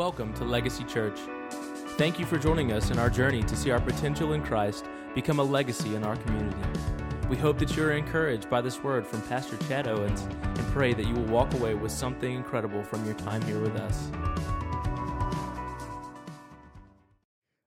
Welcome to Legacy Church. Thank you for joining us in our journey to see our potential in Christ become a legacy in our community. We hope that you are encouraged by this word from Pastor Chad Owens and pray that you will walk away with something incredible from your time here with us.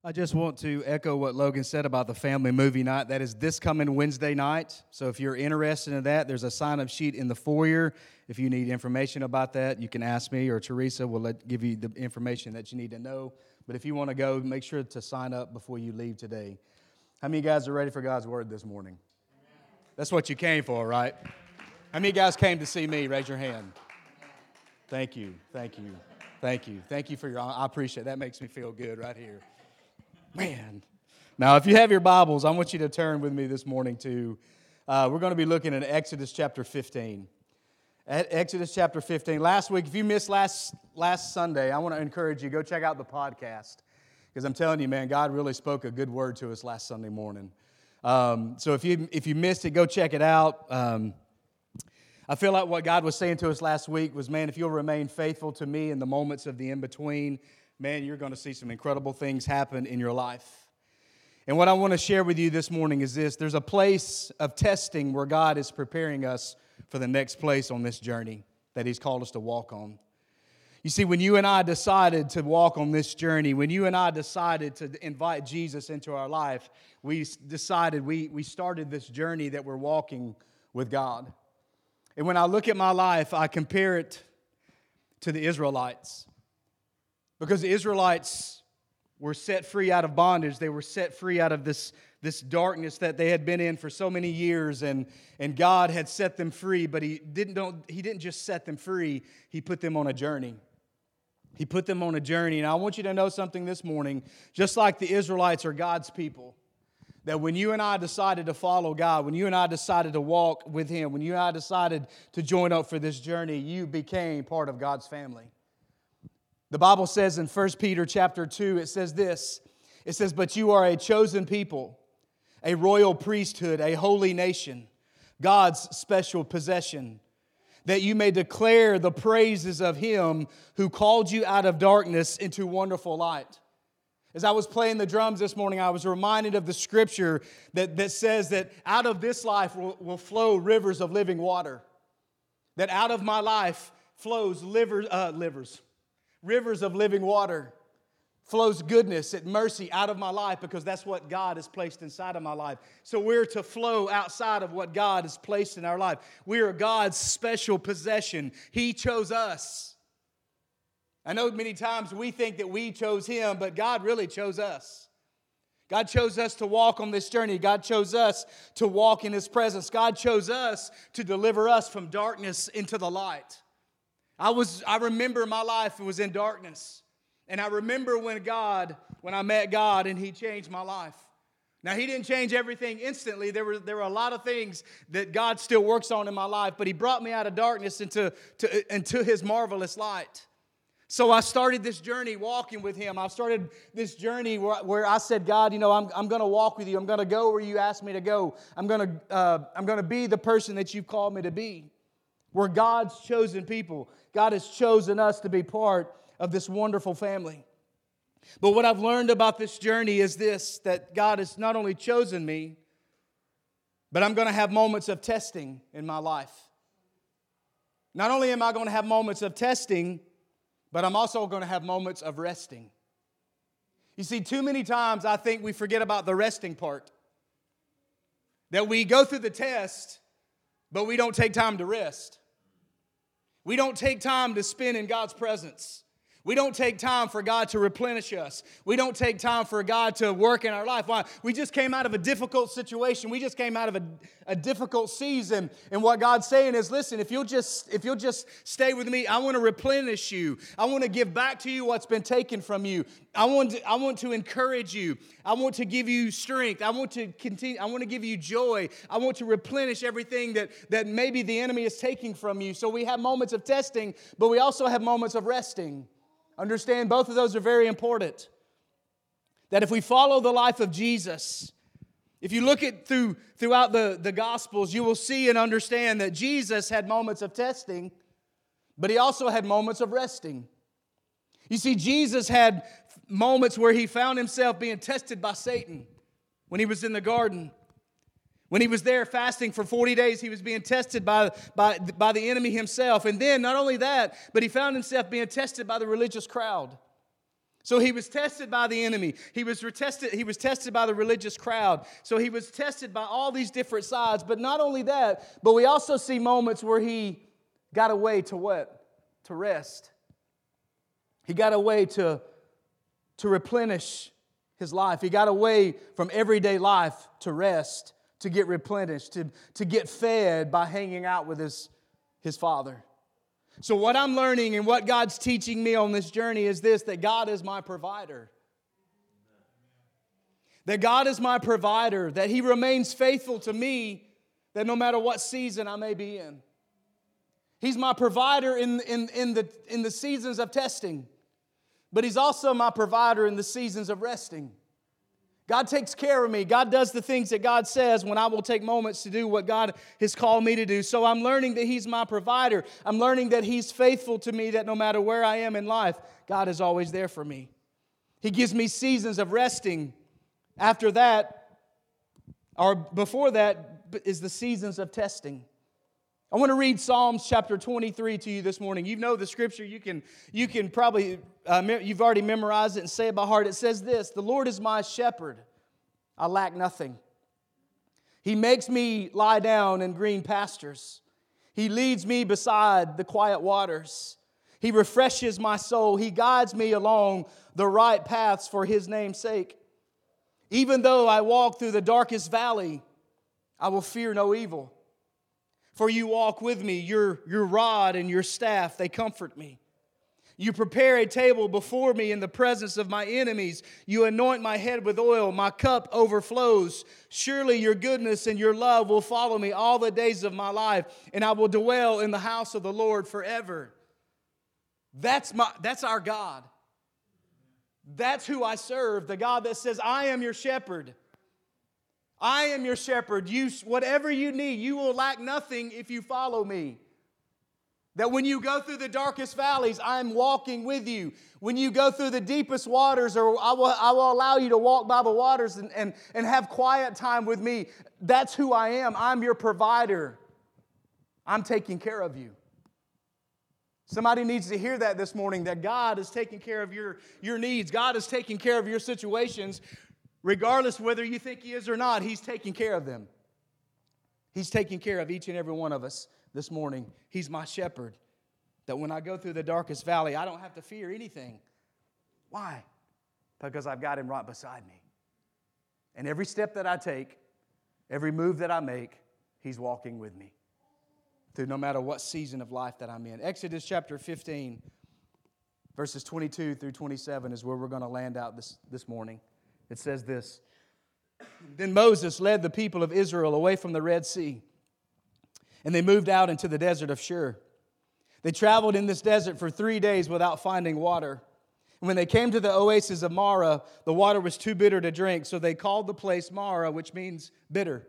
I just want to echo what Logan said about the family movie night. That is this coming Wednesday night. So if you're interested in that, there's a sign up sheet in the foyer. If you need information about that, you can ask me or Teresa will let, give you the information that you need to know. But if you want to go, make sure to sign up before you leave today. How many guys are ready for God's word this morning? That's what you came for, right? How many guys came to see me? Raise your hand. Thank you. Thank you. Thank you. Thank you for your I appreciate it. That makes me feel good right here. Man. Now, if you have your Bibles, I want you to turn with me this morning to, uh, we're going to be looking at Exodus chapter 15. At Exodus chapter 15. Last week, if you missed last, last Sunday, I want to encourage you, go check out the podcast. Because I'm telling you, man, God really spoke a good word to us last Sunday morning. Um, so if you, if you missed it, go check it out. Um, I feel like what God was saying to us last week was, man, if you'll remain faithful to me in the moments of the in between, man, you're going to see some incredible things happen in your life. And what I want to share with you this morning is this there's a place of testing where God is preparing us for the next place on this journey that He's called us to walk on. You see, when you and I decided to walk on this journey, when you and I decided to invite Jesus into our life, we decided we, we started this journey that we're walking with God. And when I look at my life, I compare it to the Israelites. Because the Israelites were set free out of bondage, they were set free out of this, this darkness that they had been in for so many years, and, and God had set them free, but he didn't, don't, he didn't just set them free, He put them on a journey. He put them on a journey. And I want you to know something this morning just like the Israelites are God's people that when you and I decided to follow God, when you and I decided to walk with Him, when you and I decided to join up for this journey, you became part of God's family. The Bible says in 1 Peter chapter 2, it says this it says, But you are a chosen people, a royal priesthood, a holy nation, God's special possession, that you may declare the praises of Him who called you out of darkness into wonderful light. As I was playing the drums this morning, I was reminded of the scripture that, that says that out of this life will, will flow rivers of living water. That out of my life flows liver, uh, livers rivers of living water flows goodness and mercy out of my life because that's what God has placed inside of my life. So we're to flow outside of what God has placed in our life. We are God's special possession. He chose us. I know many times we think that we chose Him, but God really chose us. God chose us to walk on this journey. God chose us to walk in His presence. God chose us to deliver us from darkness into the light. I was I remember my life was in darkness. And I remember when God, when I met God and He changed my life. Now, He didn't change everything instantly. There were, there were a lot of things that God still works on in my life, but He brought me out of darkness into, to, into His marvelous light. So I started this journey walking with Him. I started this journey where, where I said, God, you know, I'm, I'm going to walk with you. I'm going to go where you asked me to go. I'm going to, uh, I'm going to be the person that you've called me to be. We're God's chosen people. God has chosen us to be part of this wonderful family. But what I've learned about this journey is this that God has not only chosen me, but I'm going to have moments of testing in my life. Not only am I going to have moments of testing, but I'm also going to have moments of resting. You see, too many times I think we forget about the resting part. That we go through the test, but we don't take time to rest. We don't take time to spend in God's presence. We don't take time for God to replenish us. We don't take time for God to work in our life. Why? We just came out of a difficult situation. We just came out of a, a difficult season. And what God's saying is, listen, if you'll just if you'll just stay with me, I want to replenish you. I want to give back to you what's been taken from you. I want to, I want to encourage you. I want to give you strength. I want to continue, I want to give you joy. I want to replenish everything that, that maybe the enemy is taking from you. So we have moments of testing, but we also have moments of resting. Understand both of those are very important. That if we follow the life of Jesus, if you look at through throughout the, the gospels, you will see and understand that Jesus had moments of testing, but he also had moments of resting. You see, Jesus had moments where he found himself being tested by Satan when he was in the garden. When he was there fasting for 40 days, he was being tested by, by, by the enemy himself. And then, not only that, but he found himself being tested by the religious crowd. So he was tested by the enemy. He was, retested, he was tested by the religious crowd. So he was tested by all these different sides. But not only that, but we also see moments where he got away to what? To rest. He got away to, to replenish his life. He got away from everyday life to rest, to get replenished, to, to get fed by hanging out with his, his father. So, what I'm learning and what God's teaching me on this journey is this that God is my provider. That God is my provider, that He remains faithful to me, that no matter what season I may be in. He's my provider in, in, in, the, in the seasons of testing, but He's also my provider in the seasons of resting. God takes care of me. God does the things that God says when I will take moments to do what God has called me to do. So I'm learning that He's my provider. I'm learning that He's faithful to me, that no matter where I am in life, God is always there for me. He gives me seasons of resting. After that, or before that, is the seasons of testing. I want to read Psalms chapter 23 to you this morning. You know the scripture. You can, you can probably, uh, you've already memorized it and say it by heart. It says this The Lord is my shepherd, I lack nothing. He makes me lie down in green pastures. He leads me beside the quiet waters. He refreshes my soul. He guides me along the right paths for his name's sake. Even though I walk through the darkest valley, I will fear no evil for you walk with me, your, your rod and your staff, they comfort me. You prepare a table before me in the presence of my enemies. You anoint my head with oil. My cup overflows. Surely your goodness and your love will follow me all the days of my life, and I will dwell in the house of the Lord forever. That's, my, that's our God. That's who I serve, the God that says, I am your shepherd. I am your shepherd. You, whatever you need, you will lack nothing if you follow me. That when you go through the darkest valleys, I'm walking with you. When you go through the deepest waters, or I will, I will allow you to walk by the waters and, and, and have quiet time with me, that's who I am. I'm your provider. I'm taking care of you. Somebody needs to hear that this morning that God is taking care of your, your needs. God is taking care of your situations regardless whether you think He is or not, He's taking care of them. He's taking care of each and every one of us this morning. He's my shepherd. That when I go through the darkest valley, I don't have to fear anything. Why? Because I've got Him right beside me. And every step that I take, every move that I make, He's walking with me through no matter what season of life that I'm in. Exodus chapter 15, verses 22 through 27 is where we're going to land out this, this morning. It says this Then Moses led the people of Israel away from the Red Sea, and they moved out into the desert of Shur. They traveled in this desert for three days without finding water. And when they came to the oasis of Marah, the water was too bitter to drink, so they called the place Marah, which means bitter.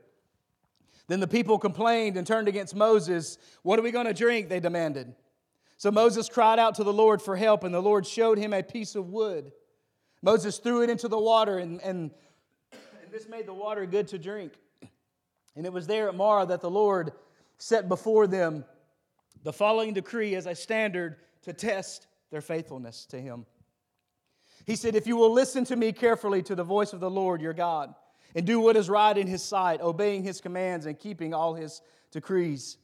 Then the people complained and turned against Moses. What are we going to drink? They demanded. So Moses cried out to the Lord for help, and the Lord showed him a piece of wood. Moses threw it into the water, and, and, and this made the water good to drink. And it was there at Marah that the Lord set before them the following decree as a standard to test their faithfulness to Him. He said, If you will listen to me carefully to the voice of the Lord your God, and do what is right in His sight, obeying His commands and keeping all His decrees,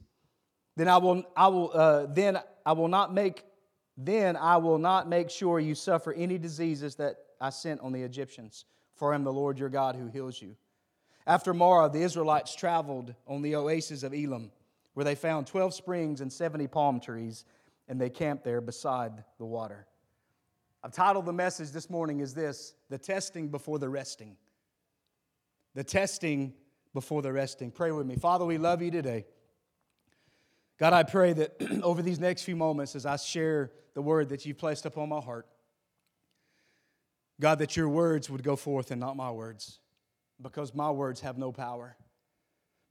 then I will, I will, uh, then I will not make, then I will not make sure you suffer any diseases that I sent on the Egyptians, for I am the Lord your God who heals you. After Marah, the Israelites traveled on the oasis of Elim, where they found 12 springs and 70 palm trees, and they camped there beside the water. I've titled the message this morning is this The Testing Before the Resting. The Testing Before the Resting. Pray with me. Father, we love you today. God, I pray that over these next few moments as I share the word that you've placed upon my heart, God, that your words would go forth and not my words, because my words have no power.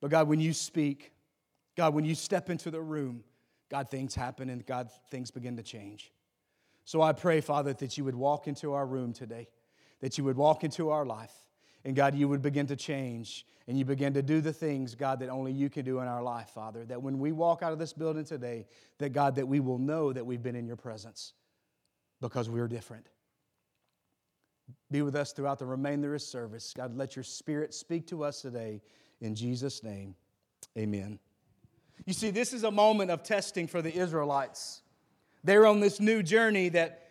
But God, when you speak, God, when you step into the room, God, things happen and God, things begin to change. So I pray, Father, that you would walk into our room today, that you would walk into our life, and God, you would begin to change and you begin to do the things, God, that only you can do in our life, Father. That when we walk out of this building today, that God, that we will know that we've been in your presence because we're different. Be with us throughout the remainder of service. God, let your spirit speak to us today. In Jesus' name, amen. You see, this is a moment of testing for the Israelites. They're on this new journey that,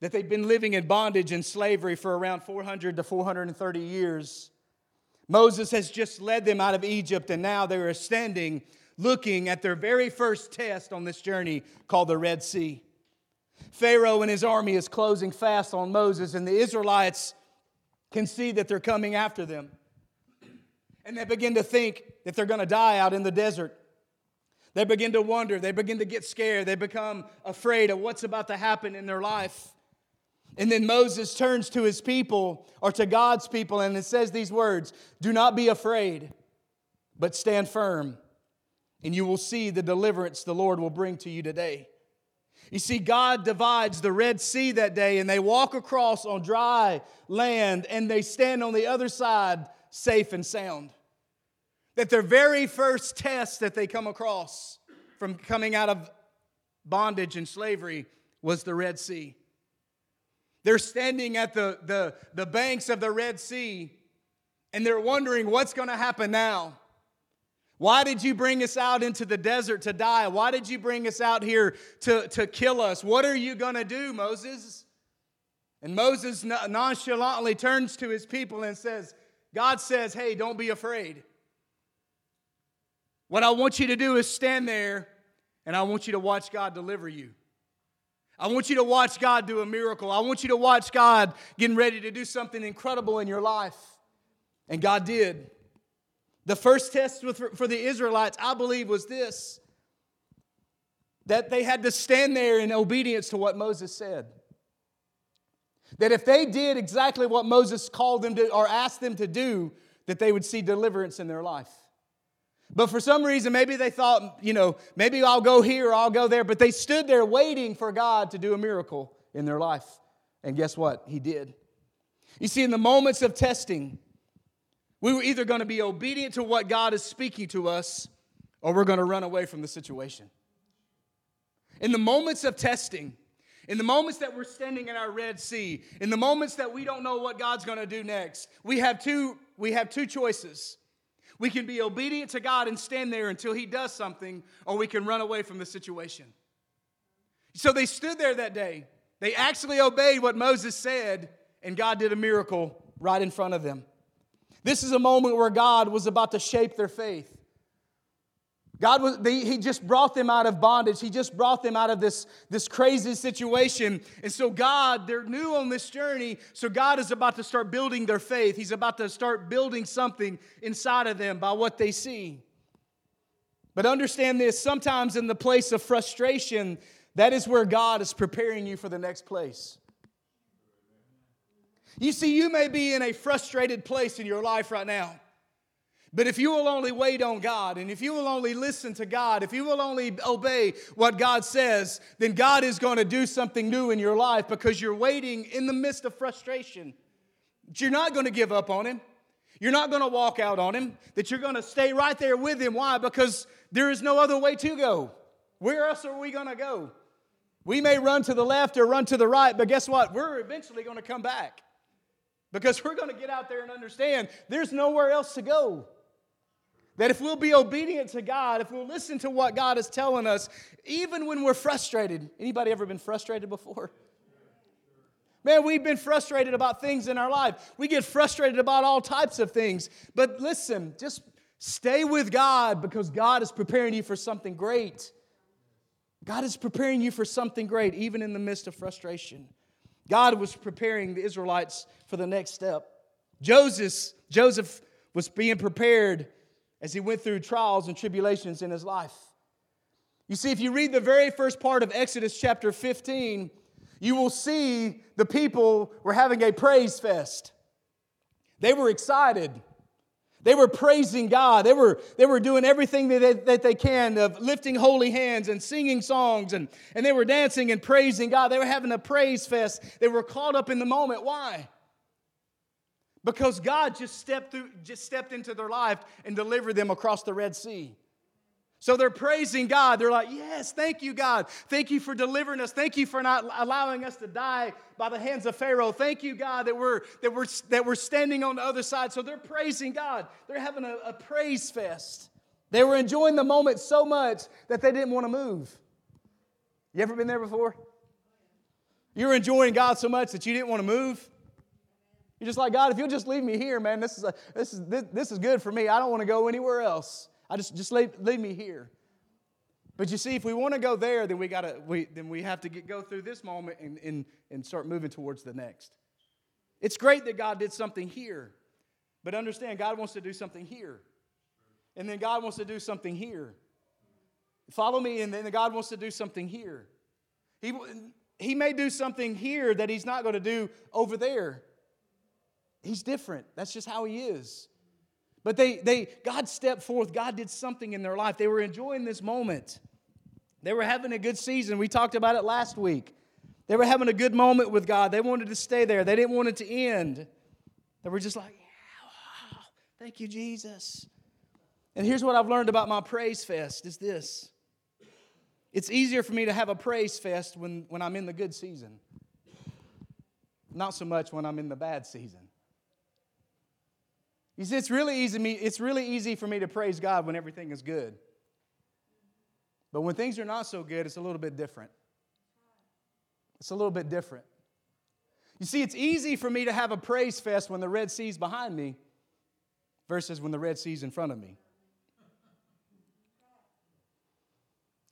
that they've been living in bondage and slavery for around 400 to 430 years. Moses has just led them out of Egypt, and now they are standing looking at their very first test on this journey called the Red Sea. Pharaoh and his army is closing fast on Moses, and the Israelites can see that they're coming after them. And they begin to think that they're going to die out in the desert. They begin to wonder, they begin to get scared, they become afraid of what's about to happen in their life. And then Moses turns to his people or to God's people and it says these words Do not be afraid, but stand firm, and you will see the deliverance the Lord will bring to you today. You see, God divides the Red Sea that day, and they walk across on dry land, and they stand on the other side safe and sound. That their very first test that they come across from coming out of bondage and slavery was the Red Sea. They're standing at the, the, the banks of the Red Sea, and they're wondering what's going to happen now. Why did you bring us out into the desert to die? Why did you bring us out here to, to kill us? What are you going to do, Moses? And Moses nonchalantly turns to his people and says, God says, Hey, don't be afraid. What I want you to do is stand there and I want you to watch God deliver you. I want you to watch God do a miracle. I want you to watch God getting ready to do something incredible in your life. And God did. The first test for the Israelites, I believe, was this that they had to stand there in obedience to what Moses said. That if they did exactly what Moses called them to or asked them to do, that they would see deliverance in their life. But for some reason, maybe they thought, you know, maybe I'll go here or I'll go there, but they stood there waiting for God to do a miracle in their life. And guess what? He did. You see, in the moments of testing, we were either going to be obedient to what God is speaking to us or we're going to run away from the situation. In the moments of testing, in the moments that we're standing in our Red Sea, in the moments that we don't know what God's going to do next, we have two we have two choices. We can be obedient to God and stand there until he does something or we can run away from the situation. So they stood there that day. They actually obeyed what Moses said and God did a miracle right in front of them. This is a moment where God was about to shape their faith. God was, they, He just brought them out of bondage. He just brought them out of this, this crazy situation. And so, God, they're new on this journey. So, God is about to start building their faith. He's about to start building something inside of them by what they see. But understand this sometimes in the place of frustration, that is where God is preparing you for the next place. You see, you may be in a frustrated place in your life right now. But if you will only wait on God, and if you will only listen to God, if you will only obey what God says, then God is going to do something new in your life because you're waiting in the midst of frustration. But you're not going to give up on Him. You're not going to walk out on Him. That you're going to stay right there with Him. Why? Because there is no other way to go. Where else are we going to go? We may run to the left or run to the right, but guess what? We're eventually going to come back. Because we're going to get out there and understand there's nowhere else to go. That if we'll be obedient to God, if we'll listen to what God is telling us, even when we're frustrated. Anybody ever been frustrated before? Man, we've been frustrated about things in our life. We get frustrated about all types of things. But listen, just stay with God because God is preparing you for something great. God is preparing you for something great, even in the midst of frustration. God was preparing the Israelites for the next step. Joseph, Joseph was being prepared as he went through trials and tribulations in his life. You see, if you read the very first part of Exodus chapter 15, you will see the people were having a praise fest. They were excited. They were praising God. They were, they were doing everything that they, that they can of lifting holy hands and singing songs, and, and they were dancing and praising God. They were having a praise fest. They were caught up in the moment. Why? Because God just stepped through, just stepped into their life and delivered them across the Red Sea. So they're praising God. They're like, Yes, thank you, God. Thank you for delivering us. Thank you for not allowing us to die by the hands of Pharaoh. Thank you, God, that we're, that we're, that we're standing on the other side. So they're praising God. They're having a, a praise fest. They were enjoying the moment so much that they didn't want to move. You ever been there before? You were enjoying God so much that you didn't want to move? You're just like, God, if you'll just leave me here, man, this is, a, this is, this, this is good for me. I don't want to go anywhere else. I just, just leave, leave me here. But you see, if we want to go there, then we gotta we then we have to get, go through this moment and, and, and start moving towards the next. It's great that God did something here, but understand God wants to do something here. And then God wants to do something here. Follow me, and then God wants to do something here. He, he may do something here that he's not going to do over there. He's different. That's just how he is. But they, they, God stepped forth. God did something in their life. They were enjoying this moment. They were having a good season. We talked about it last week. They were having a good moment with God. They wanted to stay there. They didn't want it to end. They were just like, yeah, wow, thank you, Jesus. And here's what I've learned about my praise fest is this. It's easier for me to have a praise fest when, when I'm in the good season. Not so much when I'm in the bad season. You see, it's really easy, me, it's really easy for me to praise God when everything is good. But when things are not so good, it's a little bit different. It's a little bit different. You see, it's easy for me to have a praise fest when the Red Sea's behind me versus when the Red Sea's in front of me.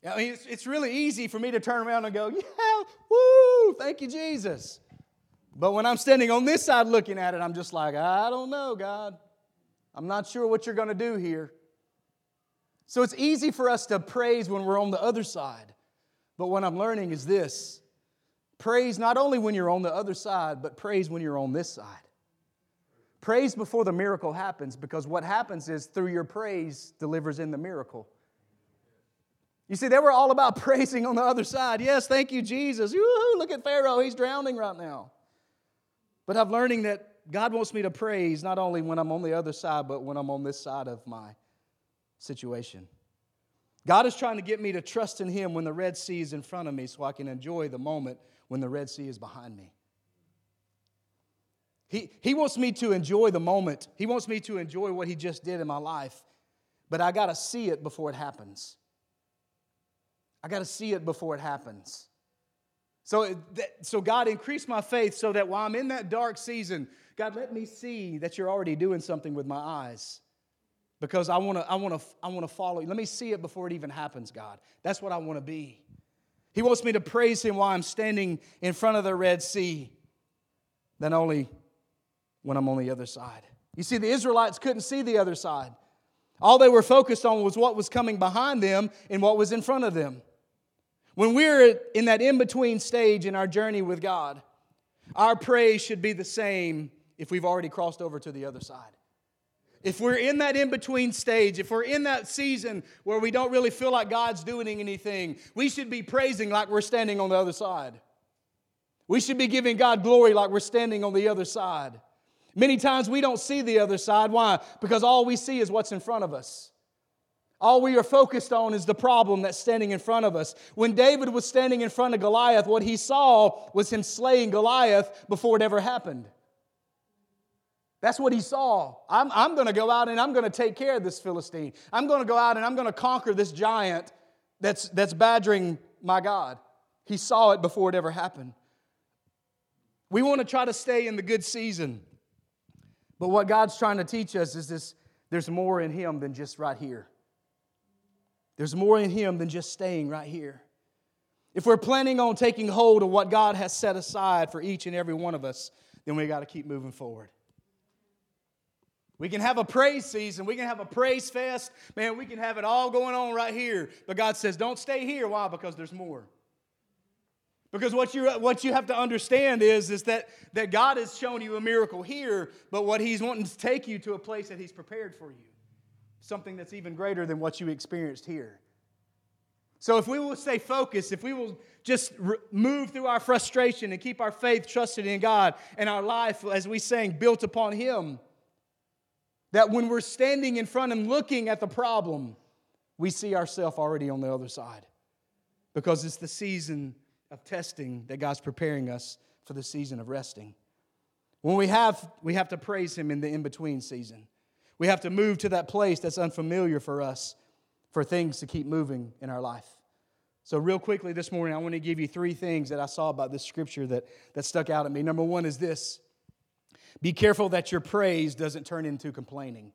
I mean, it's, it's really easy for me to turn around and go, yeah, woo, thank you, Jesus. But when I'm standing on this side looking at it, I'm just like, I don't know, God. I'm not sure what you're going to do here. So it's easy for us to praise when we're on the other side. But what I'm learning is this praise not only when you're on the other side, but praise when you're on this side. Praise before the miracle happens because what happens is through your praise delivers in the miracle. You see, they were all about praising on the other side. Yes, thank you, Jesus. Woo-hoo, look at Pharaoh, he's drowning right now. But I'm learning that God wants me to praise not only when I'm on the other side, but when I'm on this side of my situation. God is trying to get me to trust in Him when the Red Sea is in front of me so I can enjoy the moment when the Red Sea is behind me. He, he wants me to enjoy the moment. He wants me to enjoy what He just did in my life, but I got to see it before it happens. I got to see it before it happens. So, so God increased my faith so that while I'm in that dark season, God, let me see that you're already doing something with my eyes because I want to I want to I want to follow you. Let me see it before it even happens, God. That's what I want to be. He wants me to praise him while I'm standing in front of the Red Sea, than only when I'm on the other side. You see, the Israelites couldn't see the other side. All they were focused on was what was coming behind them and what was in front of them. When we're in that in between stage in our journey with God, our praise should be the same if we've already crossed over to the other side. If we're in that in between stage, if we're in that season where we don't really feel like God's doing anything, we should be praising like we're standing on the other side. We should be giving God glory like we're standing on the other side. Many times we don't see the other side. Why? Because all we see is what's in front of us. All we are focused on is the problem that's standing in front of us. When David was standing in front of Goliath, what he saw was him slaying Goliath before it ever happened. That's what he saw. I'm, I'm going to go out and I'm going to take care of this Philistine. I'm going to go out and I'm going to conquer this giant that's, that's badgering my God. He saw it before it ever happened. We want to try to stay in the good season. But what God's trying to teach us is this there's more in Him than just right here. There's more in Him than just staying right here. If we're planning on taking hold of what God has set aside for each and every one of us, then we got to keep moving forward. We can have a praise season. We can have a praise fest. Man, we can have it all going on right here. But God says, don't stay here. Why? Because there's more. Because what you, what you have to understand is, is that, that God has shown you a miracle here, but what He's wanting to take you to a place that He's prepared for you. Something that's even greater than what you experienced here. So if we will stay focused, if we will just re- move through our frustration and keep our faith trusted in God and our life, as we sang, built upon Him, that when we're standing in front and looking at the problem, we see ourselves already on the other side. Because it's the season of testing that God's preparing us for the season of resting. When we have, we have to praise Him in the in between season. We have to move to that place that's unfamiliar for us for things to keep moving in our life. So, real quickly this morning, I want to give you three things that I saw about this scripture that, that stuck out at me. Number one is this be careful that your praise doesn't turn into complaining.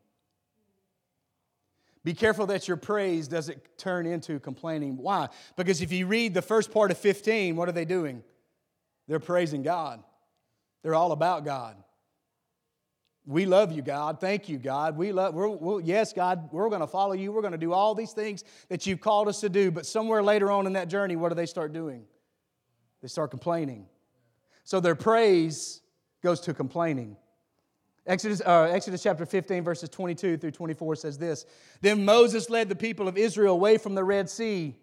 Be careful that your praise doesn't turn into complaining. Why? Because if you read the first part of 15, what are they doing? They're praising God. They're all about God. We love you, God. Thank you, God. We love, we're, we're, yes, God, we're going to follow you. We're going to do all these things that you've called us to do. But somewhere later on in that journey, what do they start doing? They start complaining. So their praise goes to complaining. Exodus, uh, Exodus chapter 15, verses 22 through 24 says this Then Moses led the people of Israel away from the Red Sea.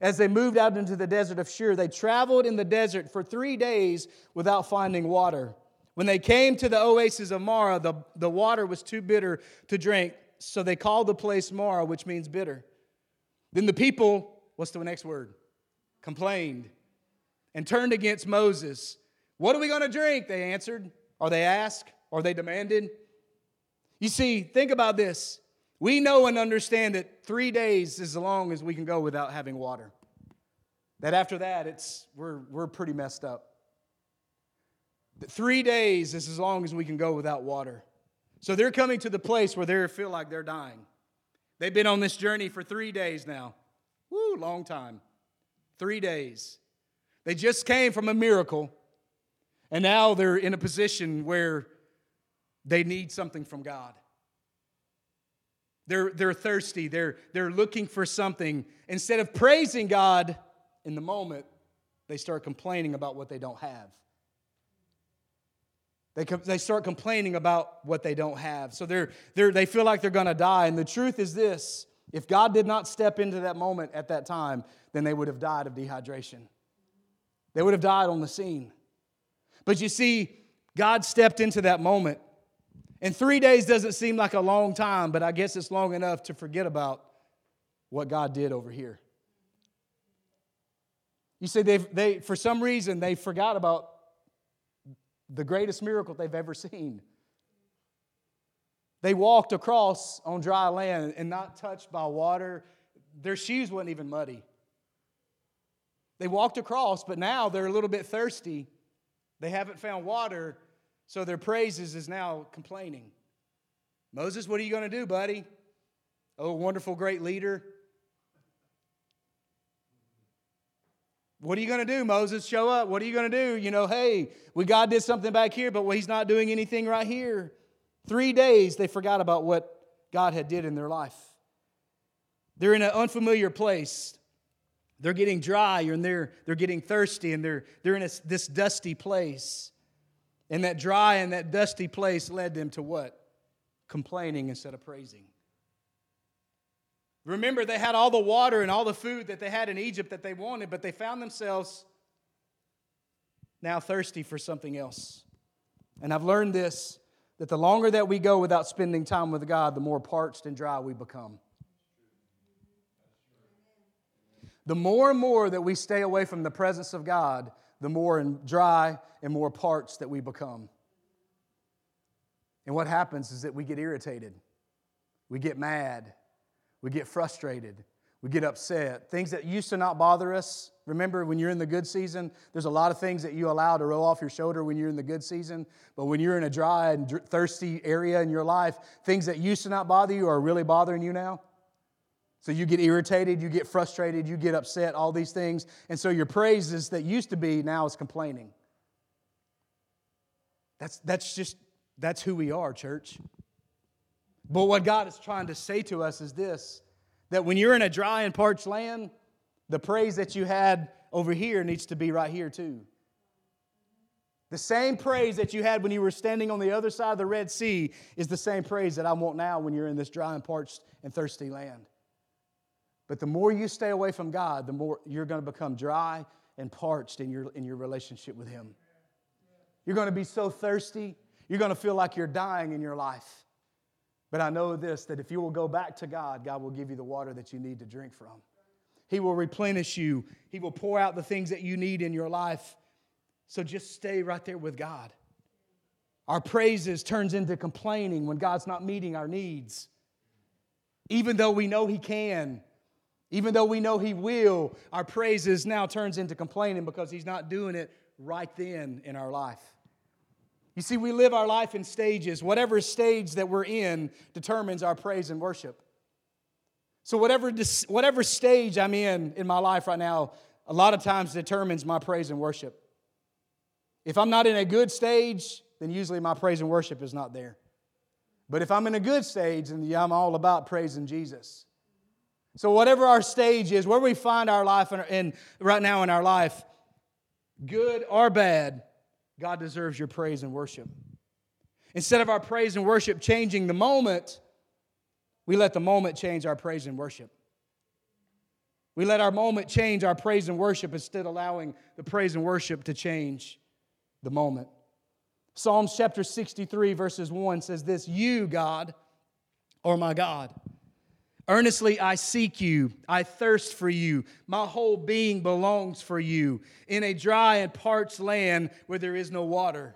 As they moved out into the desert of Shur, they traveled in the desert for three days without finding water. When they came to the oasis of Marah, the, the water was too bitter to drink, so they called the place Marah, which means bitter. Then the people, what's the next word? Complained and turned against Moses. What are we going to drink? They answered, or they asked or they demanded. You see, think about this. We know and understand that three days is as long as we can go without having water. That after that, it's, we're, we're pretty messed up. Three days is as long as we can go without water. So they're coming to the place where they feel like they're dying. They've been on this journey for three days now. Woo, long time. Three days. They just came from a miracle, and now they're in a position where they need something from God. They're, they're thirsty, they're, they're looking for something. Instead of praising God in the moment, they start complaining about what they don't have. They, they start complaining about what they don't have. So they're, they're, they feel like they're going to die. And the truth is this if God did not step into that moment at that time, then they would have died of dehydration. They would have died on the scene. But you see, God stepped into that moment and three days doesn't seem like a long time, but I guess it's long enough to forget about what God did over here. You see, they they, for some reason, they forgot about the greatest miracle they've ever seen. They walked across on dry land and not touched by water. Their shoes weren't even muddy. They walked across, but now they're a little bit thirsty. They haven't found water, so their praises is now complaining. Moses, what are you going to do, buddy? Oh, wonderful, great leader. What are you going to do, Moses? Show up. What are you going to do? You know, hey, we God did something back here, but he's not doing anything right here. Three days they forgot about what God had did in their life. They're in an unfamiliar place. They're getting dry and they're, they're getting thirsty and they're, they're in a, this dusty place. And that dry and that dusty place led them to what? Complaining instead of praising. Remember, they had all the water and all the food that they had in Egypt that they wanted, but they found themselves now thirsty for something else. And I've learned this that the longer that we go without spending time with God, the more parched and dry we become. The more and more that we stay away from the presence of God, the more and dry and more parched that we become. And what happens is that we get irritated, we get mad, we get frustrated, we get upset. Things that used to not bother us. Remember, when you're in the good season, there's a lot of things that you allow to roll off your shoulder when you're in the good season. But when you're in a dry and thirsty area in your life, things that used to not bother you are really bothering you now. So you get irritated, you get frustrated, you get upset, all these things. And so your praises that used to be now is complaining. That's, that's just, that's who we are, church. But what God is trying to say to us is this that when you're in a dry and parched land, the praise that you had over here needs to be right here too. The same praise that you had when you were standing on the other side of the Red Sea is the same praise that I want now when you're in this dry and parched and thirsty land. But the more you stay away from God, the more you're going to become dry and parched in your, in your relationship with Him. You're going to be so thirsty, you're going to feel like you're dying in your life. But I know this that if you will go back to God, God will give you the water that you need to drink from. He will replenish you, He will pour out the things that you need in your life. So just stay right there with God. Our praises turns into complaining when God's not meeting our needs. Even though we know He can, even though we know He will, our praises now turns into complaining because He's not doing it right then in our life. You see, we live our life in stages. Whatever stage that we're in determines our praise and worship. So, whatever, whatever stage I'm in in my life right now, a lot of times determines my praise and worship. If I'm not in a good stage, then usually my praise and worship is not there. But if I'm in a good stage, then I'm all about praising Jesus. So, whatever our stage is, where we find our life in, in, right now in our life, good or bad, God deserves your praise and worship. Instead of our praise and worship changing the moment, we let the moment change our praise and worship. We let our moment change our praise and worship instead of allowing the praise and worship to change the moment. Psalms chapter 63, verses 1 says this You, God, are my God. Earnestly I seek you. I thirst for you. My whole being belongs for you in a dry and parched land where there is no water.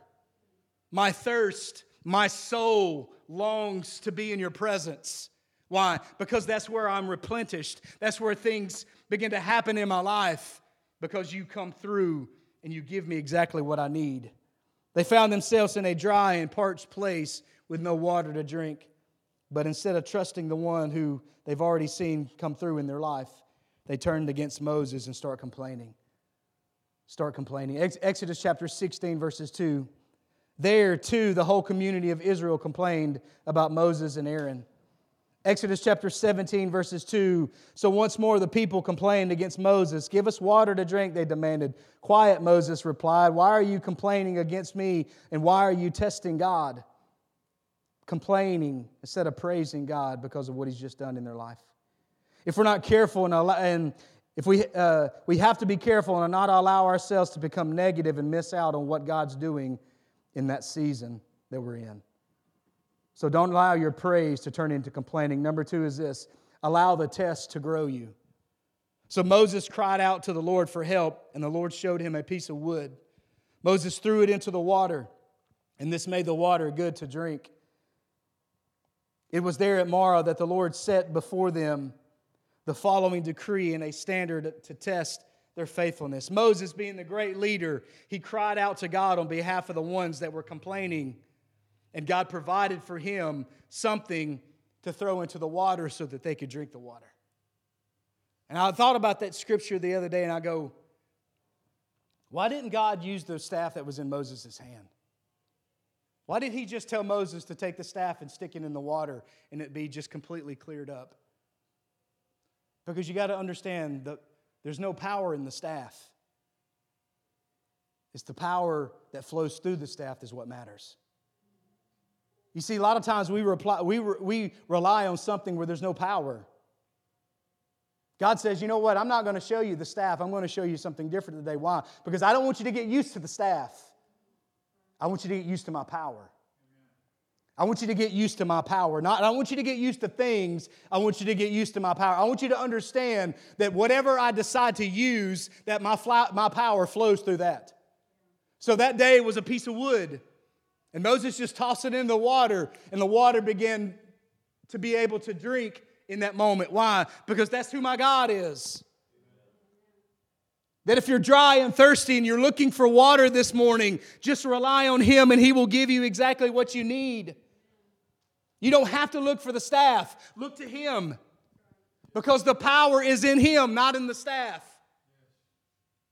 My thirst, my soul longs to be in your presence. Why? Because that's where I'm replenished. That's where things begin to happen in my life because you come through and you give me exactly what I need. They found themselves in a dry and parched place with no water to drink. But instead of trusting the one who they've already seen come through in their life, they turned against Moses and start complaining. Start complaining. Exodus chapter 16, verses 2. There, too, the whole community of Israel complained about Moses and Aaron. Exodus chapter 17, verses 2. So once more the people complained against Moses. Give us water to drink, they demanded. Quiet, Moses replied. Why are you complaining against me, and why are you testing God? Complaining instead of praising God because of what He's just done in their life. If we're not careful and, and if we, uh, we have to be careful and not allow ourselves to become negative and miss out on what God's doing in that season that we're in. So don't allow your praise to turn into complaining. Number two is this allow the test to grow you. So Moses cried out to the Lord for help, and the Lord showed him a piece of wood. Moses threw it into the water, and this made the water good to drink. It was there at Marah that the Lord set before them the following decree and a standard to test their faithfulness. Moses, being the great leader, he cried out to God on behalf of the ones that were complaining and God provided for him something to throw into the water so that they could drink the water. And I thought about that scripture the other day and I go, why didn't God use the staff that was in Moses' hand? Why did he just tell Moses to take the staff and stick it in the water and it be just completely cleared up? Because you got to understand that there's no power in the staff. It's the power that flows through the staff is what matters. You see, a lot of times we, reply, we, we rely on something where there's no power. God says, you know what? I'm not going to show you the staff. I'm going to show you something different today. Why? Because I don't want you to get used to the staff. I want you to get used to my power. I want you to get used to my power. Not, I want you to get used to things. I want you to get used to my power. I want you to understand that whatever I decide to use, that my, fly, my power flows through that. So that day was a piece of wood. And Moses just tossed it in the water, and the water began to be able to drink in that moment. Why? Because that's who my God is. That if you're dry and thirsty and you're looking for water this morning, just rely on Him and He will give you exactly what you need. You don't have to look for the staff, look to Him because the power is in Him, not in the staff.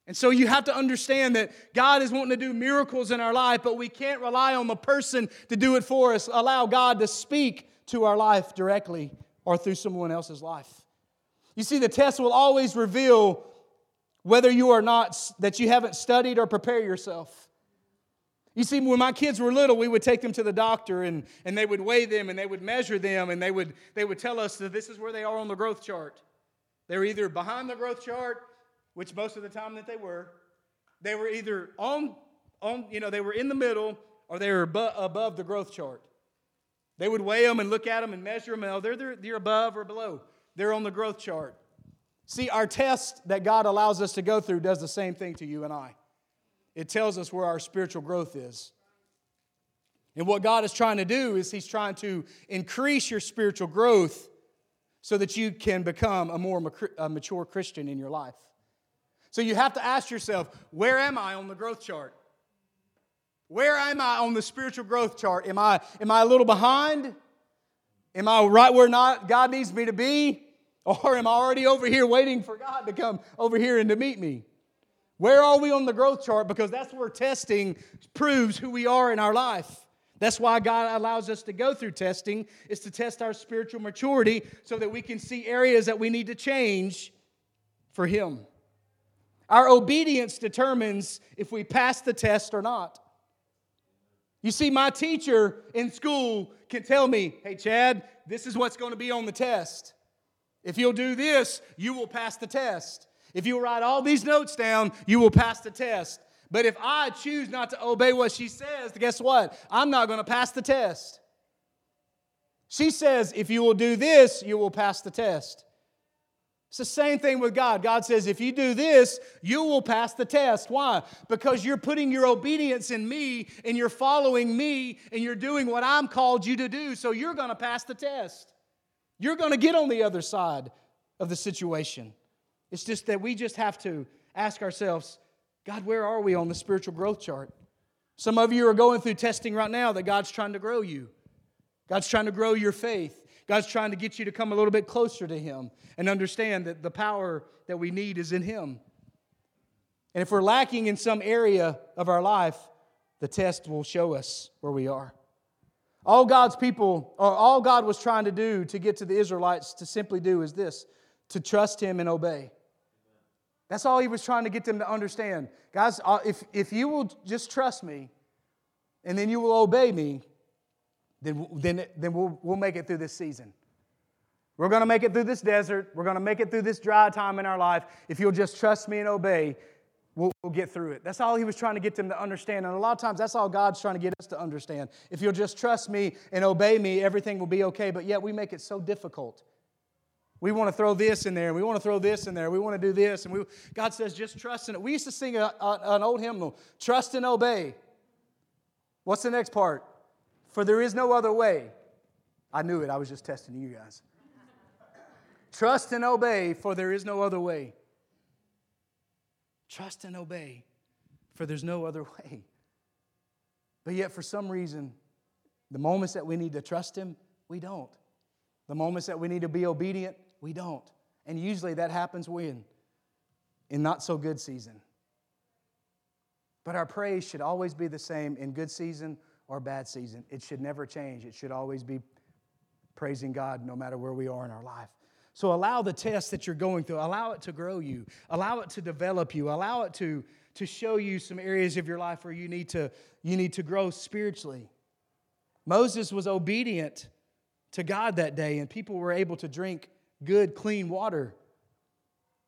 And so you have to understand that God is wanting to do miracles in our life, but we can't rely on the person to do it for us. Allow God to speak to our life directly or through someone else's life. You see, the test will always reveal whether you are not, that you haven't studied or prepared yourself. You see, when my kids were little, we would take them to the doctor and, and they would weigh them and they would measure them and they would, they would tell us that this is where they are on the growth chart. They were either behind the growth chart, which most of the time that they were, they were either on, on you know, they were in the middle or they were above the growth chart. They would weigh them and look at them and measure them. And, oh, they're, they're, they're above or below. They're on the growth chart. See, our test that God allows us to go through does the same thing to you and I. It tells us where our spiritual growth is. And what God is trying to do is He's trying to increase your spiritual growth so that you can become a more mature Christian in your life. So you have to ask yourself, where am I on the growth chart? Where am I on the spiritual growth chart? Am I, am I a little behind? Am I right where not God needs me to be? Or am I already over here waiting for God to come over here and to meet me? Where are we on the growth chart? Because that's where testing proves who we are in our life. That's why God allows us to go through testing, is to test our spiritual maturity so that we can see areas that we need to change for Him. Our obedience determines if we pass the test or not. You see, my teacher in school can tell me, hey, Chad, this is what's going to be on the test. If you'll do this, you will pass the test. If you will write all these notes down, you will pass the test. But if I choose not to obey what she says, guess what? I'm not going to pass the test. She says, if you will do this, you will pass the test. It's the same thing with God. God says, if you do this, you will pass the test. Why? Because you're putting your obedience in me and you're following me and you're doing what I'm called you to do. So you're going to pass the test. You're going to get on the other side of the situation. It's just that we just have to ask ourselves, God, where are we on the spiritual growth chart? Some of you are going through testing right now that God's trying to grow you. God's trying to grow your faith. God's trying to get you to come a little bit closer to Him and understand that the power that we need is in Him. And if we're lacking in some area of our life, the test will show us where we are. All God's people, or all God was trying to do to get to the Israelites to simply do is this to trust Him and obey. That's all He was trying to get them to understand. Guys, uh, if, if you will just trust me and then you will obey me, then, then, then we'll, we'll make it through this season. We're going to make it through this desert. We're going to make it through this dry time in our life. If you'll just trust me and obey, we'll, we'll, get through it. That's all he was trying to get them to understand. And a lot of times, that's all God's trying to get us to understand. If you'll just trust me and obey me, everything will be okay. But yet, we make it so difficult. We want to throw this in there. We want to throw this in there. We want to do this. And we, God says, just trust in it. We used to sing a, a, an old hymnal, trust and obey. What's the next part? For there is no other way. I knew it. I was just testing you guys. Trust and obey, for there is no other way. Trust and obey, for there's no other way. But yet, for some reason, the moments that we need to trust Him, we don't. The moments that we need to be obedient, we don't. And usually that happens when? In not so good season. But our praise should always be the same in good season or bad season. It should never change. It should always be praising God no matter where we are in our life. So allow the test that you're going through, allow it to grow you, allow it to develop you, allow it to, to show you some areas of your life where you need to, you need to grow spiritually. Moses was obedient to God that day, and people were able to drink good, clean water.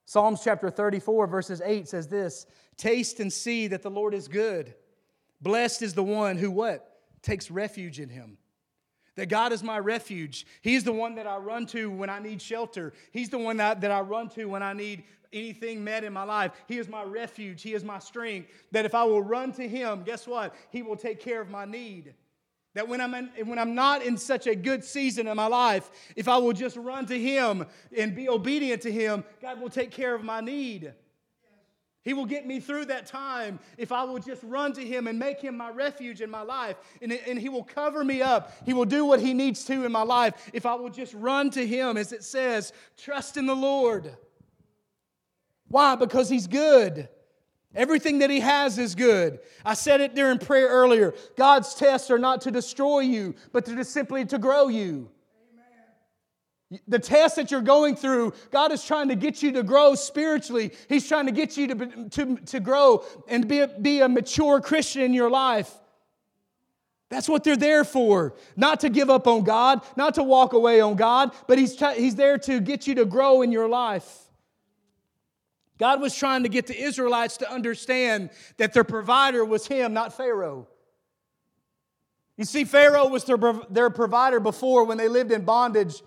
Psalms chapter 34, verses 8 says this Taste and see that the Lord is good. Blessed is the one who what? Takes refuge in him. That God is my refuge. He's the one that I run to when I need shelter. He's the one that, that I run to when I need anything met in my life. He is my refuge. He is my strength. That if I will run to Him, guess what? He will take care of my need. That when I'm, in, when I'm not in such a good season in my life, if I will just run to Him and be obedient to Him, God will take care of my need. He will get me through that time if I will just run to Him and make Him my refuge in my life. And, and He will cover me up. He will do what He needs to in my life if I will just run to Him, as it says, trust in the Lord. Why? Because He's good. Everything that He has is good. I said it during prayer earlier. God's tests are not to destroy you, but to just simply to grow you. The test that you're going through, God is trying to get you to grow spiritually. He's trying to get you to, to, to grow and be a, be a mature Christian in your life. That's what they're there for. Not to give up on God, not to walk away on God, but He's, t- he's there to get you to grow in your life. God was trying to get the Israelites to understand that their provider was Him, not Pharaoh. You see, Pharaoh was their, their provider before when they lived in bondage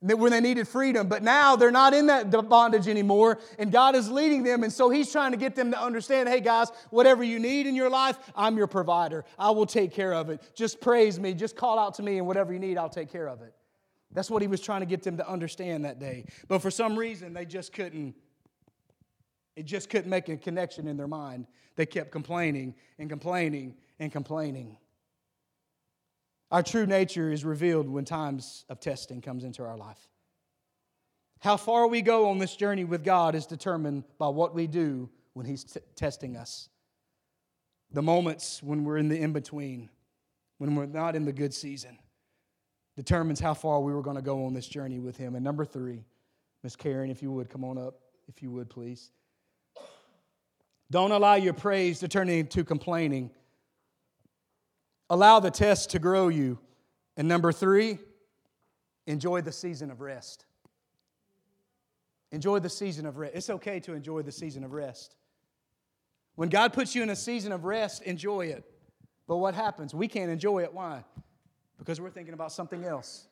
when they needed freedom. But now they're not in that bondage anymore, and God is leading them. And so He's trying to get them to understand hey, guys, whatever you need in your life, I'm your provider. I will take care of it. Just praise me, just call out to me, and whatever you need, I'll take care of it. That's what He was trying to get them to understand that day. But for some reason, they just couldn't. It just couldn't make a connection in their mind. They kept complaining and complaining and complaining. Our true nature is revealed when times of testing comes into our life. How far we go on this journey with God is determined by what we do when He's t- testing us. The moments when we're in the in between, when we're not in the good season, determines how far we were going to go on this journey with Him. And number three, Miss Karen, if you would come on up, if you would please. Don't allow your praise to turn into complaining Allow the test to grow you. And number three, enjoy the season of rest. Enjoy the season of rest. It's okay to enjoy the season of rest. When God puts you in a season of rest, enjoy it. But what happens? We can't enjoy it. Why? Because we're thinking about something else.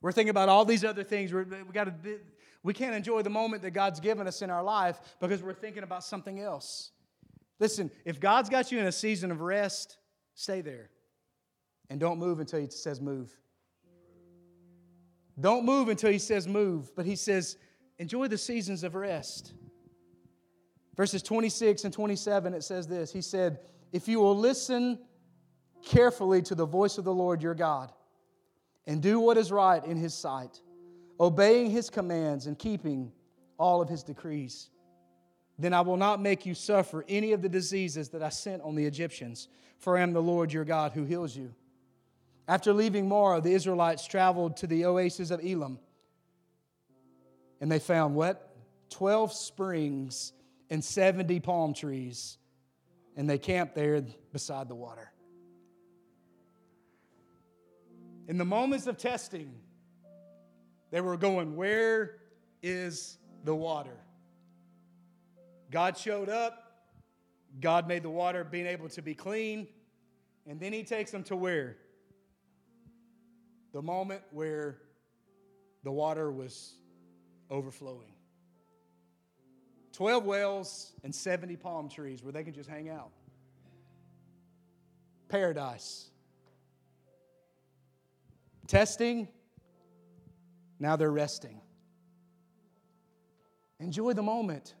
We're thinking about all these other things. We're, we got to. We can't enjoy the moment that God's given us in our life because we're thinking about something else. Listen, if God's got you in a season of rest, Stay there. And don't move until he says move. Don't move until he says move, but he says enjoy the seasons of rest. Verses 26 and 27, it says this He said, If you will listen carefully to the voice of the Lord your God and do what is right in his sight, obeying his commands and keeping all of his decrees, then I will not make you suffer any of the diseases that I sent on the Egyptians, for I am the Lord your God who heals you. After leaving Marah, the Israelites traveled to the oasis of Elim, and they found what? 12 springs and 70 palm trees, and they camped there beside the water. In the moments of testing, they were going, Where is the water? God showed up. God made the water being able to be clean. And then he takes them to where? The moment where the water was overflowing. 12 wells and 70 palm trees where they can just hang out. Paradise. Testing, now they're resting. Enjoy the moment.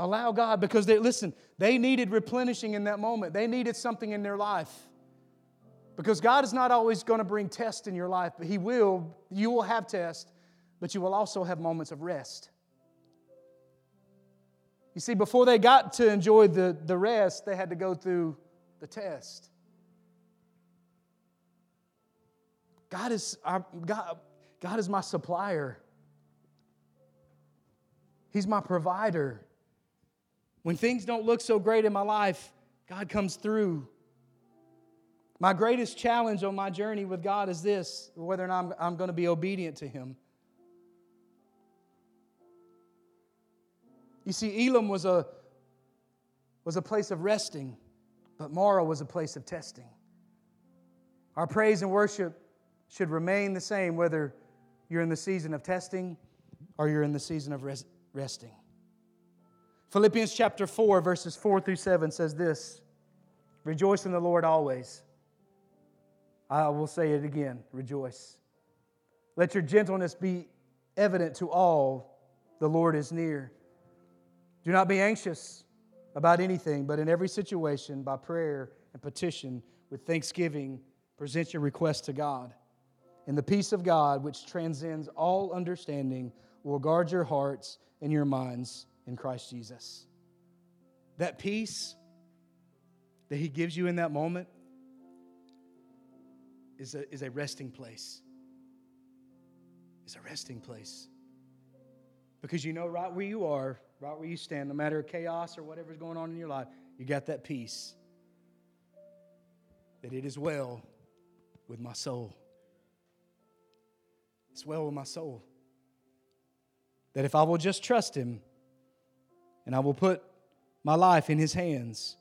Allow God because they listen, they needed replenishing in that moment. They needed something in their life. Because God is not always going to bring test in your life, but He will. You will have test, but you will also have moments of rest. You see, before they got to enjoy the, the rest, they had to go through the test. God is, our, God, God is my supplier. He's my provider. When things don't look so great in my life, God comes through. My greatest challenge on my journey with God is this whether or not I'm, I'm going to be obedient to Him. You see, Elim was a, was a place of resting, but Marah was a place of testing. Our praise and worship should remain the same whether you're in the season of testing or you're in the season of res- resting. Philippians chapter 4, verses 4 through 7 says this Rejoice in the Lord always. I will say it again rejoice. Let your gentleness be evident to all. The Lord is near. Do not be anxious about anything, but in every situation, by prayer and petition, with thanksgiving, present your request to God. And the peace of God, which transcends all understanding, will guard your hearts and your minds in Christ Jesus. That peace that He gives you in that moment is a, is a resting place. is a resting place. Because you know right where you are, right where you stand, no matter chaos or whatever's going on in your life, you got that peace. That it is well with my soul. It's well with my soul. That if I will just trust Him and I will put my life in His hands,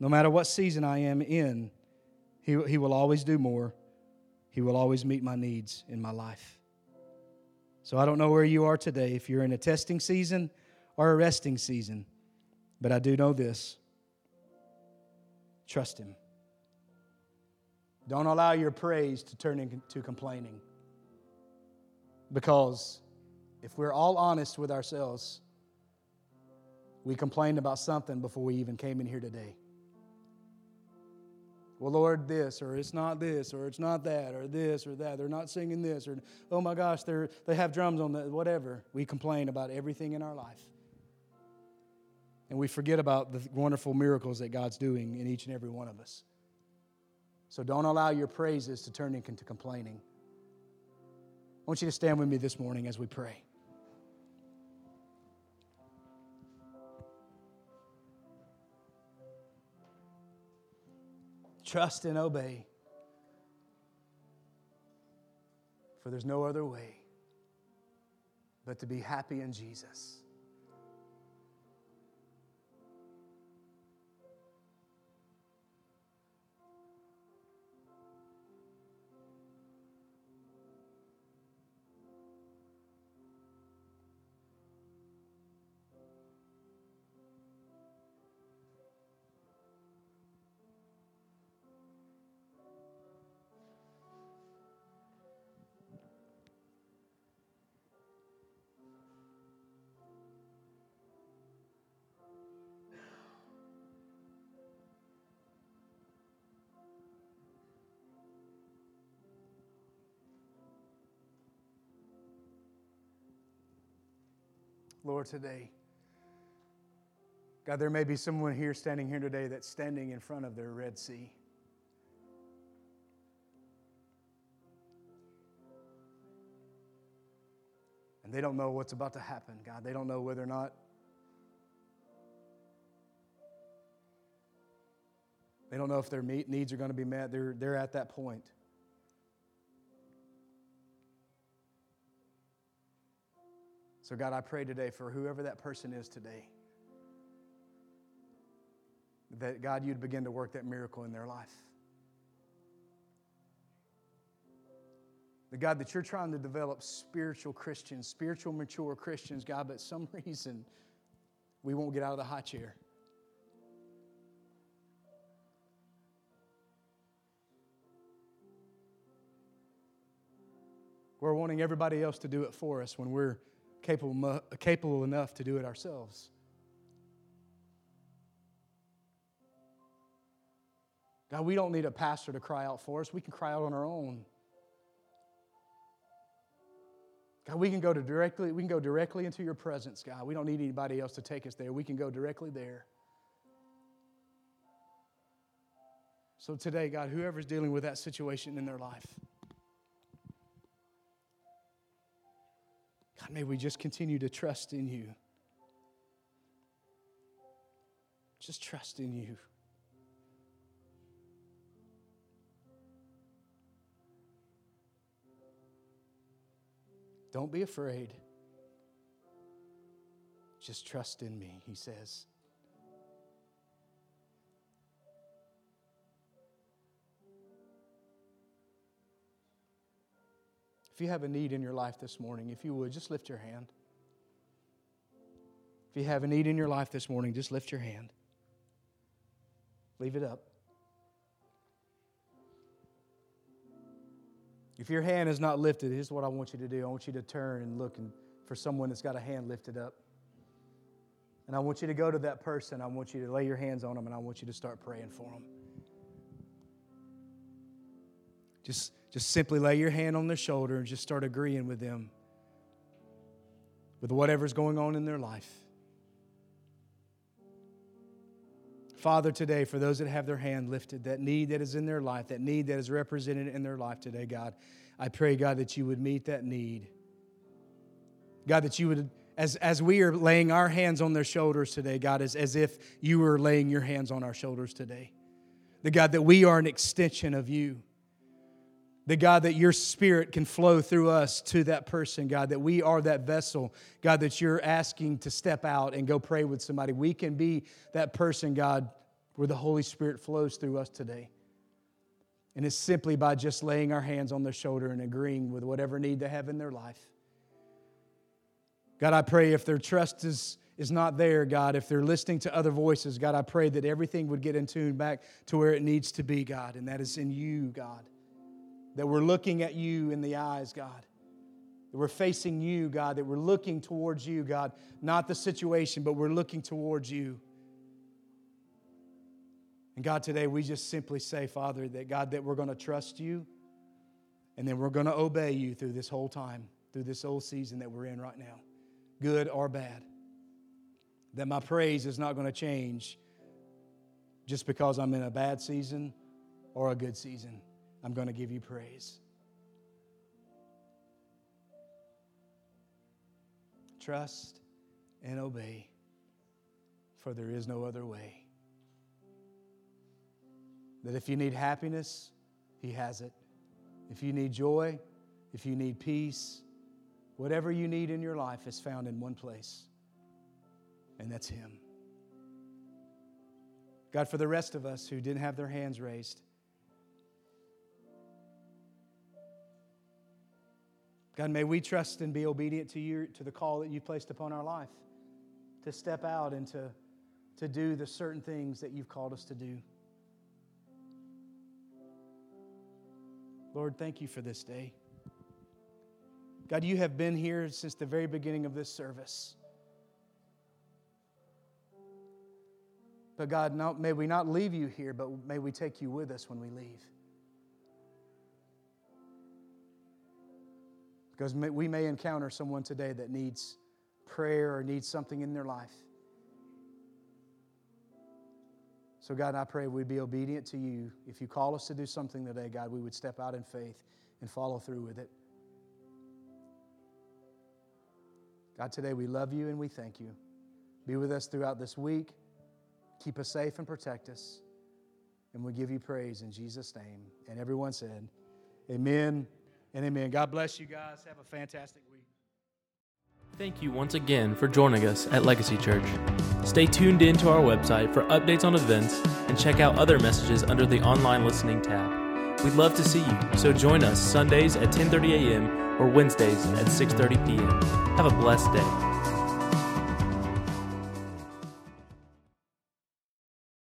no matter what season I am in, He, he will always do more. He will always meet my needs in my life. So I don't know where you are today, if you're in a testing season or a resting season, but I do know this trust Him. Don't allow your praise to turn into complaining. Because if we're all honest with ourselves, we complained about something before we even came in here today. Well, Lord, this, or it's not this, or it's not that, or this, or that. They're not singing this, or oh my gosh, they're, they have drums on that, whatever. We complain about everything in our life. And we forget about the wonderful miracles that God's doing in each and every one of us. So don't allow your praises to turn into complaining. I want you to stand with me this morning as we pray. Trust and obey. For there's no other way but to be happy in Jesus. Lord, today. God, there may be someone here standing here today that's standing in front of their Red Sea. And they don't know what's about to happen, God. They don't know whether or not they don't know if their needs are going to be met. They're, they're at that point. So, God, I pray today for whoever that person is today, that God, you'd begin to work that miracle in their life. The God that you're trying to develop spiritual Christians, spiritual mature Christians, God, but some reason we won't get out of the high chair. We're wanting everybody else to do it for us when we're capable, capable enough to do it ourselves. God, we don't need a pastor to cry out for us. We can cry out on our own. God, we can go to directly, we can go directly into your presence, God. We don't need anybody else to take us there. We can go directly there. So today, God, whoever's dealing with that situation in their life, may we just continue to trust in you. Just trust in you. Don't be afraid. Just trust in me, he says. If you have a need in your life this morning, if you would, just lift your hand. If you have a need in your life this morning, just lift your hand. Leave it up. If your hand is not lifted, here's what I want you to do. I want you to turn and look and, for someone that's got a hand lifted up. And I want you to go to that person. I want you to lay your hands on them and I want you to start praying for them. Just just simply lay your hand on their shoulder and just start agreeing with them with whatever's going on in their life. Father, today, for those that have their hand lifted, that need that is in their life, that need that is represented in their life today, God, I pray, God, that you would meet that need God, that you would, as, as we are laying our hands on their shoulders today, God, as, as if you were laying your hands on our shoulders today. The God, that we are an extension of you. The God, that your spirit can flow through us to that person, God, that we are that vessel, God, that you're asking to step out and go pray with somebody. We can be that person, God, where the Holy Spirit flows through us today. And it's simply by just laying our hands on their shoulder and agreeing with whatever need they have in their life. God, I pray if their trust is, is not there, God, if they're listening to other voices, God, I pray that everything would get in tune back to where it needs to be, God, and that is in you, God. That we're looking at you in the eyes, God. That we're facing you, God, that we're looking towards you, God, not the situation, but we're looking towards you. And God, today we just simply say, Father, that God, that we're going to trust you and then we're going to obey you through this whole time, through this whole season that we're in right now, good or bad. That my praise is not going to change just because I'm in a bad season or a good season. I'm going to give you praise. Trust and obey, for there is no other way. That if you need happiness, He has it. If you need joy, if you need peace, whatever you need in your life is found in one place, and that's Him. God, for the rest of us who didn't have their hands raised, God, may we trust and be obedient to you, to the call that you placed upon our life, to step out and to, to do the certain things that you've called us to do. Lord, thank you for this day. God, you have been here since the very beginning of this service. But God, may we not leave you here, but may we take you with us when we leave. Because we may encounter someone today that needs prayer or needs something in their life. So, God, I pray we'd be obedient to you. If you call us to do something today, God, we would step out in faith and follow through with it. God, today we love you and we thank you. Be with us throughout this week. Keep us safe and protect us. And we give you praise in Jesus' name. And everyone said, Amen and amen. God bless you guys. Have a fantastic week. Thank you once again for joining us at Legacy Church. Stay tuned in to our website for updates on events and check out other messages under the online listening tab. We'd love to see you, so join us Sundays at 10:30 a.m. or Wednesdays at 6:30 p.m. Have a blessed day.